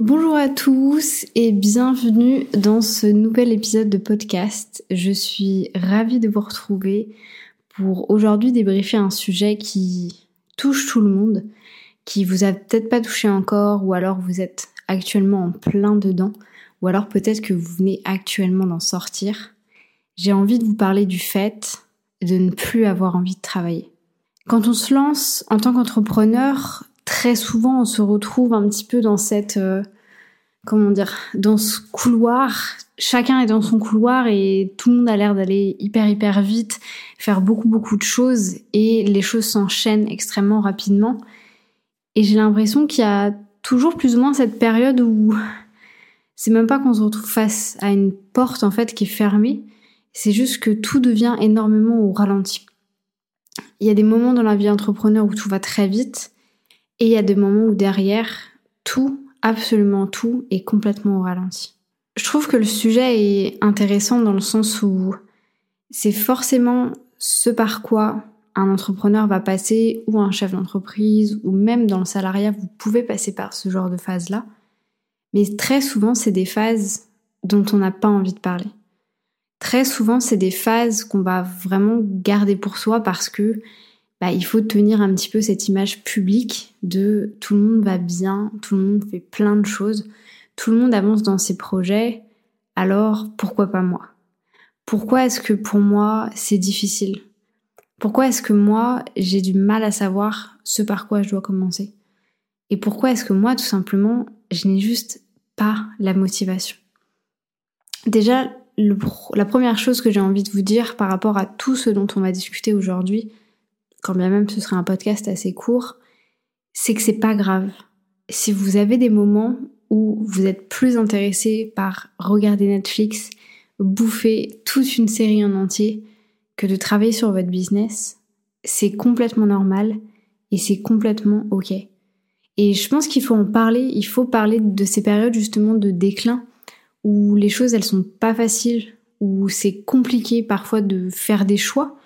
Bonjour à tous et bienvenue dans ce nouvel épisode de podcast. Je suis ravie de vous retrouver pour aujourd'hui débriefer un sujet qui touche tout le monde, qui vous a peut-être pas touché encore ou alors vous êtes actuellement en plein dedans ou alors peut-être que vous venez actuellement d'en sortir. J'ai envie de vous parler du fait de ne plus avoir envie de travailler. Quand on se lance en tant qu'entrepreneur, très souvent on se retrouve un petit peu dans cette euh, comment dire dans ce couloir. Chacun est dans son couloir et tout le monde a l'air d'aller hyper hyper vite faire beaucoup beaucoup de choses et les choses s'enchaînent extrêmement rapidement. Et j'ai l'impression qu'il y a toujours plus ou moins cette période où c'est même pas qu'on se retrouve face à une porte en fait qui est fermée. C'est juste que tout devient énormément au ralenti. Il y a des moments dans la vie entrepreneur où tout va très vite et il y a des moments où derrière, tout, absolument tout, est complètement au ralenti. Je trouve que le sujet est intéressant dans le sens où c'est forcément ce par quoi un entrepreneur va passer, ou un chef d'entreprise, ou même dans le salariat, vous pouvez passer par ce genre de phase-là. Mais très souvent, c'est des phases dont on n'a pas envie de parler. Très souvent, c'est des phases qu'on va vraiment garder pour soi parce que bah, il faut tenir un petit peu cette image publique de tout le monde va bien, tout le monde fait plein de choses, tout le monde avance dans ses projets, alors pourquoi pas moi? Pourquoi est-ce que pour moi c'est difficile? Pourquoi est-ce que moi j'ai du mal à savoir ce par quoi je dois commencer? Et pourquoi est-ce que moi tout simplement je n'ai juste pas la motivation? Déjà, la première chose que j'ai envie de vous dire par rapport à tout ce dont on va discuter aujourd'hui, quand bien même ce serait un podcast assez court, c'est que c'est pas grave. Si vous avez des moments où vous êtes plus intéressé par regarder Netflix, bouffer toute une série en entier, que de travailler sur votre business, c'est complètement normal et c'est complètement ok. Et je pense qu'il faut en parler, il faut parler de ces périodes justement de déclin où les choses elles sont pas faciles, où c'est compliqué parfois de faire des choix,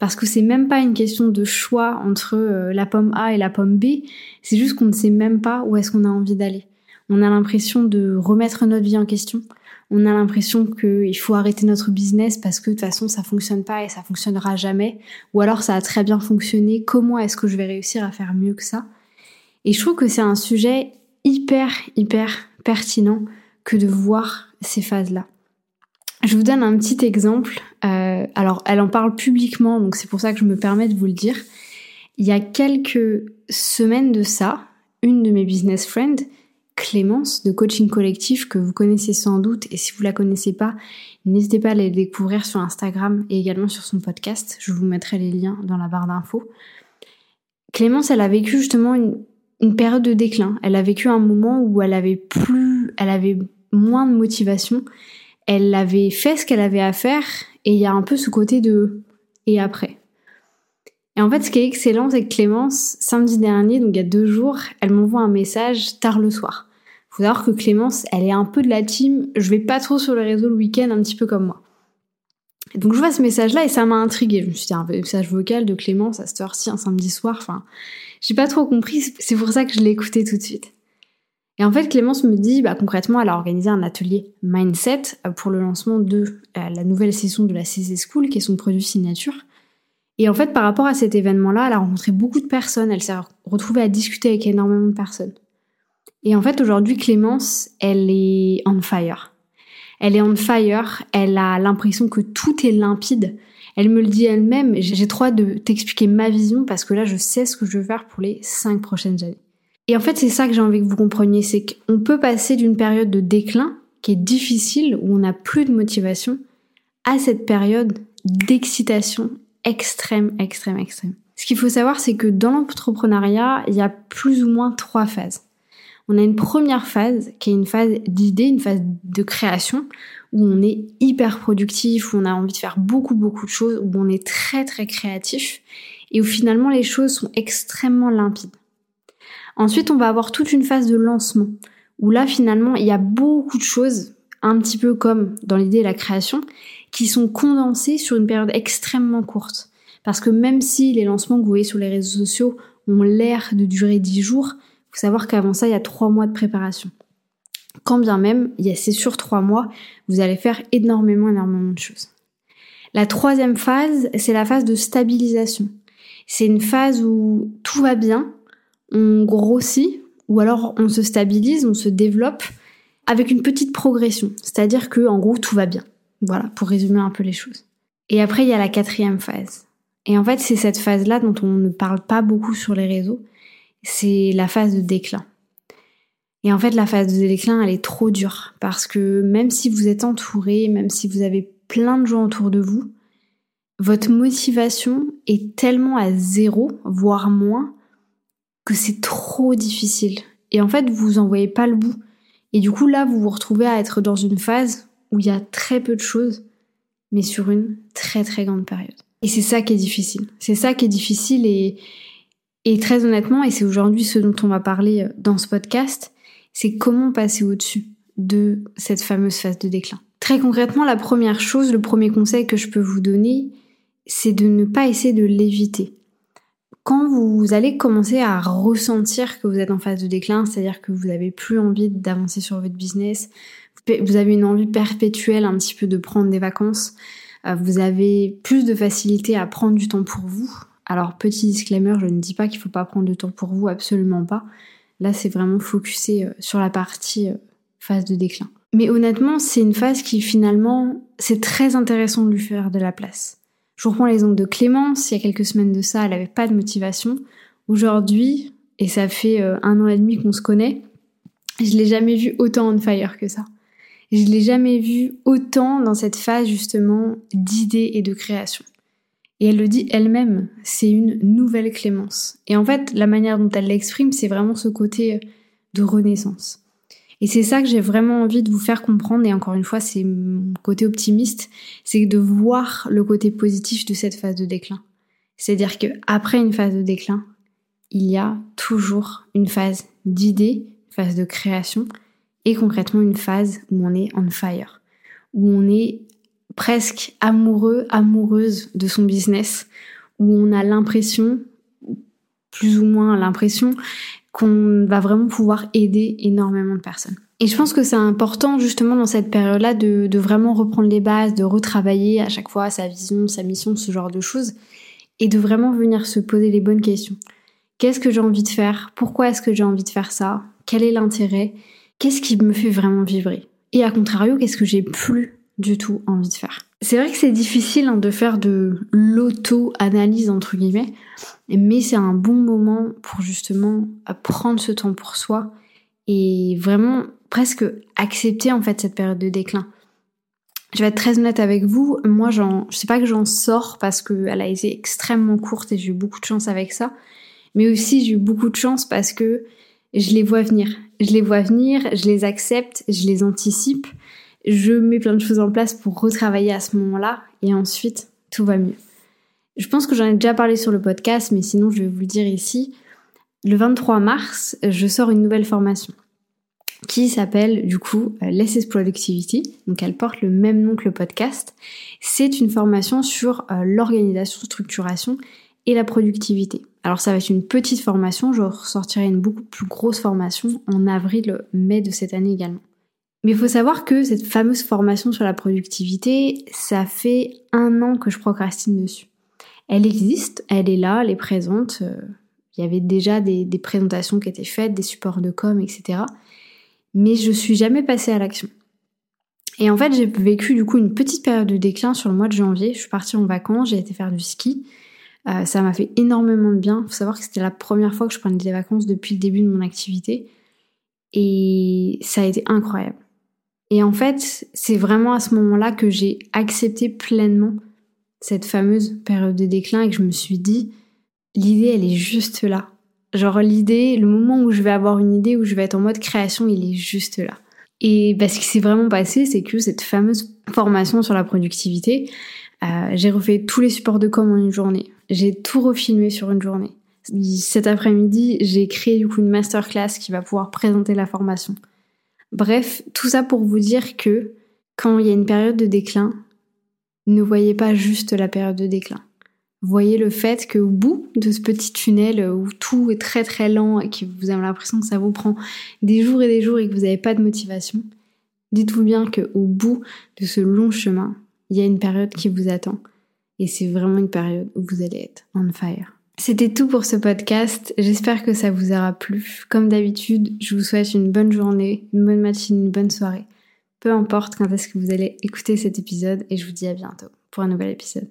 parce que c'est même pas une question de choix entre euh, la pomme A et la pomme B, c'est juste qu'on ne sait même pas où est-ce qu'on a envie d'aller. On a l'impression de remettre notre vie en question. On a l'impression qu'il faut arrêter notre business parce que de toute façon ça fonctionne pas et ça fonctionnera jamais. Ou alors ça a très bien fonctionné. Comment est-ce que je vais réussir à faire mieux que ça? Et je trouve que c'est un sujet hyper hyper pertinent que de voir ces phases-là. Je vous donne un petit exemple. Euh, alors, elle en parle publiquement, donc c'est pour ça que je me permets de vous le dire. Il y a quelques semaines de ça, une de mes business friends, Clémence de coaching collectif que vous connaissez sans doute et si vous la connaissez pas, n'hésitez pas à la découvrir sur Instagram et également sur son podcast. Je vous mettrai les liens dans la barre d'infos. Clémence, elle a vécu justement une, une période de déclin. Elle a vécu un moment où elle avait plus, elle avait moins de motivation elle avait fait ce qu'elle avait à faire et il y a un peu ce côté de et après. Et en fait, ce qui est excellent, c'est que Clémence, samedi dernier, donc il y a deux jours, elle m'envoie un message tard le soir. Faut savoir que Clémence, elle est un peu de la team, je vais pas trop sur le réseau le week-end, un petit peu comme moi. donc je vois ce message-là et ça m'a intriguée. Je me suis dit, un message vocal de Clémence à cette heure-ci, un samedi soir, enfin, j'ai pas trop compris, c'est pour ça que je l'ai écouté tout de suite. Et en fait, Clémence me dit, bah, concrètement, elle a organisé un atelier mindset euh, pour le lancement de euh, la nouvelle session de la CC School, qui est son produit signature. Et en fait, par rapport à cet événement-là, elle a rencontré beaucoup de personnes, elle s'est retrouvée à discuter avec énormément de personnes. Et en fait, aujourd'hui, Clémence, elle est on fire. Elle est on fire, elle a l'impression que tout est limpide. Elle me le dit elle-même, j'ai trop hâte de t'expliquer ma vision parce que là, je sais ce que je veux faire pour les cinq prochaines années. Et en fait, c'est ça que j'ai envie que vous compreniez, c'est qu'on peut passer d'une période de déclin, qui est difficile, où on n'a plus de motivation, à cette période d'excitation extrême, extrême, extrême. Ce qu'il faut savoir, c'est que dans l'entrepreneuriat, il y a plus ou moins trois phases. On a une première phase qui est une phase d'idée, une phase de création, où on est hyper productif, où on a envie de faire beaucoup, beaucoup de choses, où on est très, très créatif, et où finalement les choses sont extrêmement limpides. Ensuite, on va avoir toute une phase de lancement, où là, finalement, il y a beaucoup de choses, un petit peu comme dans l'idée de la création, qui sont condensées sur une période extrêmement courte. Parce que même si les lancements que vous voyez sur les réseaux sociaux ont l'air de durer 10 jours, faut savoir qu'avant ça, il y a 3 mois de préparation. quand bien même, c'est sur trois mois, vous allez faire énormément, énormément de choses. La troisième phase, c'est la phase de stabilisation. C'est une phase où tout va bien, on grossit, ou alors on se stabilise, on se développe avec une petite progression. C'est-à-dire que, en gros, tout va bien. Voilà, pour résumer un peu les choses. Et après, il y a la quatrième phase. Et en fait, c'est cette phase-là dont on ne parle pas beaucoup sur les réseaux. C'est la phase de déclin. Et en fait, la phase de déclin, elle est trop dure. Parce que même si vous êtes entouré, même si vous avez plein de gens autour de vous, votre motivation est tellement à zéro, voire moins, c'est trop difficile. Et en fait, vous en voyez pas le bout. Et du coup, là, vous vous retrouvez à être dans une phase où il y a très peu de choses, mais sur une très très grande période. Et c'est ça qui est difficile. C'est ça qui est difficile et, et très honnêtement, et c'est aujourd'hui ce dont on va parler dans ce podcast, c'est comment passer au-dessus de cette fameuse phase de déclin. Très concrètement, la première chose, le premier conseil que je peux vous donner, c'est de ne pas essayer de l'éviter. Quand vous allez commencer à ressentir que vous êtes en phase de déclin, c'est-à-dire que vous n'avez plus envie d'avancer sur votre business, vous avez une envie perpétuelle un petit peu de prendre des vacances, euh, vous avez plus de facilité à prendre du temps pour vous. Alors petit disclaimer, je ne dis pas qu'il ne faut pas prendre de temps pour vous, absolument pas. Là, c'est vraiment focusé euh, sur la partie euh, phase de déclin. Mais honnêtement, c'est une phase qui finalement, c'est très intéressant de lui faire de la place. Je reprends l'exemple de Clémence, il y a quelques semaines de ça, elle n'avait pas de motivation. Aujourd'hui, et ça fait un an et demi qu'on se connaît, je l'ai jamais vu autant on fire que ça. Je l'ai jamais vu autant dans cette phase justement d'idées et de création. Et elle le dit elle-même, c'est une nouvelle Clémence. Et en fait, la manière dont elle l'exprime, c'est vraiment ce côté de renaissance. Et c'est ça que j'ai vraiment envie de vous faire comprendre, et encore une fois, c'est mon côté optimiste, c'est de voir le côté positif de cette phase de déclin. C'est-à-dire que après une phase de déclin, il y a toujours une phase d'idée, phase de création, et concrètement une phase où on est on fire, où on est presque amoureux, amoureuse de son business, où on a l'impression, plus ou moins l'impression, qu'on va vraiment pouvoir aider énormément de personnes. Et je pense que c'est important justement dans cette période-là de, vraiment reprendre les bases, de retravailler à chaque fois sa vision, sa mission, ce genre de choses, et de vraiment venir se poser les bonnes questions. Qu'est-ce que j'ai envie de faire? Pourquoi est-ce que j'ai envie de faire ça? Quel est l'intérêt? Qu'est-ce qui me fait vraiment vibrer? Et à contrario, qu'est-ce que j'ai plus du tout envie de faire C'est vrai que c'est difficile hein, de faire de l'auto-analyse entre guillemets, mais c'est un bon moment pour justement prendre ce temps pour soi et vraiment presque accepter en fait cette période de déclin. Je vais être très honnête avec vous, moi j'en, je sais pas que j'en sors parce qu'elle a été extrêmement courte et j'ai eu beaucoup de chance avec ça, mais aussi j'ai eu beaucoup de chance parce que je les vois venir. Je les vois venir, je les accepte, je les anticipe, je mets plein de choses en place pour retravailler à ce moment-là et ensuite tout va mieux. Je pense que j'en ai déjà parlé sur le podcast, mais sinon je vais vous le dire ici. Le 23 mars, je sors une nouvelle formation qui s'appelle du coup Less Productivity. Donc elle porte le même nom que le podcast. C'est une formation sur euh, l'organisation, structuration et la productivité. Alors ça va être une petite formation, je ressortirai une beaucoup plus grosse formation en avril-mai de cette année également. Mais il faut savoir que cette fameuse formation sur la productivité, ça fait un an que je procrastine dessus. Elle existe, elle est là, elle est présente. Euh, il y avait déjà des, présentations qui étaient faites, des supports de com, etc. Mais je suis jamais passée à l'action. Et en fait, j'ai vécu du coup une petite période de déclin sur le mois de janvier. Je suis partie en vacances, j'ai été faire du ski. Euh, ça m'a fait énormément de bien. Il faut savoir que c'était la première fois que je prenais des vacances depuis le début de mon activité. Et ça a été incroyable. Et en fait, c'est vraiment à ce moment-là que j'ai accepté pleinement cette fameuse période de déclin et que je me suis dit, l'idée, elle est juste là. Genre l'idée, le moment où je vais avoir une idée, où je vais être en mode création, il est juste là. Et bah, ce qui s'est vraiment passé, c'est que cette fameuse formation sur la productivité, euh, j'ai refait tous les supports de com en une journée. J'ai tout refilmé sur une journée. Cet après-midi, j'ai créé du coup une masterclass qui va pouvoir présenter la formation. Bref, tout ça pour vous dire que quand il y a une période de déclin, ne voyez pas juste la période de déclin. Voyez le fait qu'au bout de ce petit tunnel où tout est très très lent et que vous avez l'impression que ça vous prend des jours et des jours et que vous n'avez pas de motivation, dites-vous bien qu'au bout de ce long chemin, il y a une période qui vous attend. Et c'est vraiment une période où vous allez être on fire. C'était tout pour ce podcast. J'espère que ça vous aura plu. Comme d'habitude, je vous souhaite une bonne journée, une bonne matinée, une bonne soirée. Peu importe quand est-ce que vous allez écouter cet épisode et je vous dis à bientôt pour un nouvel épisode.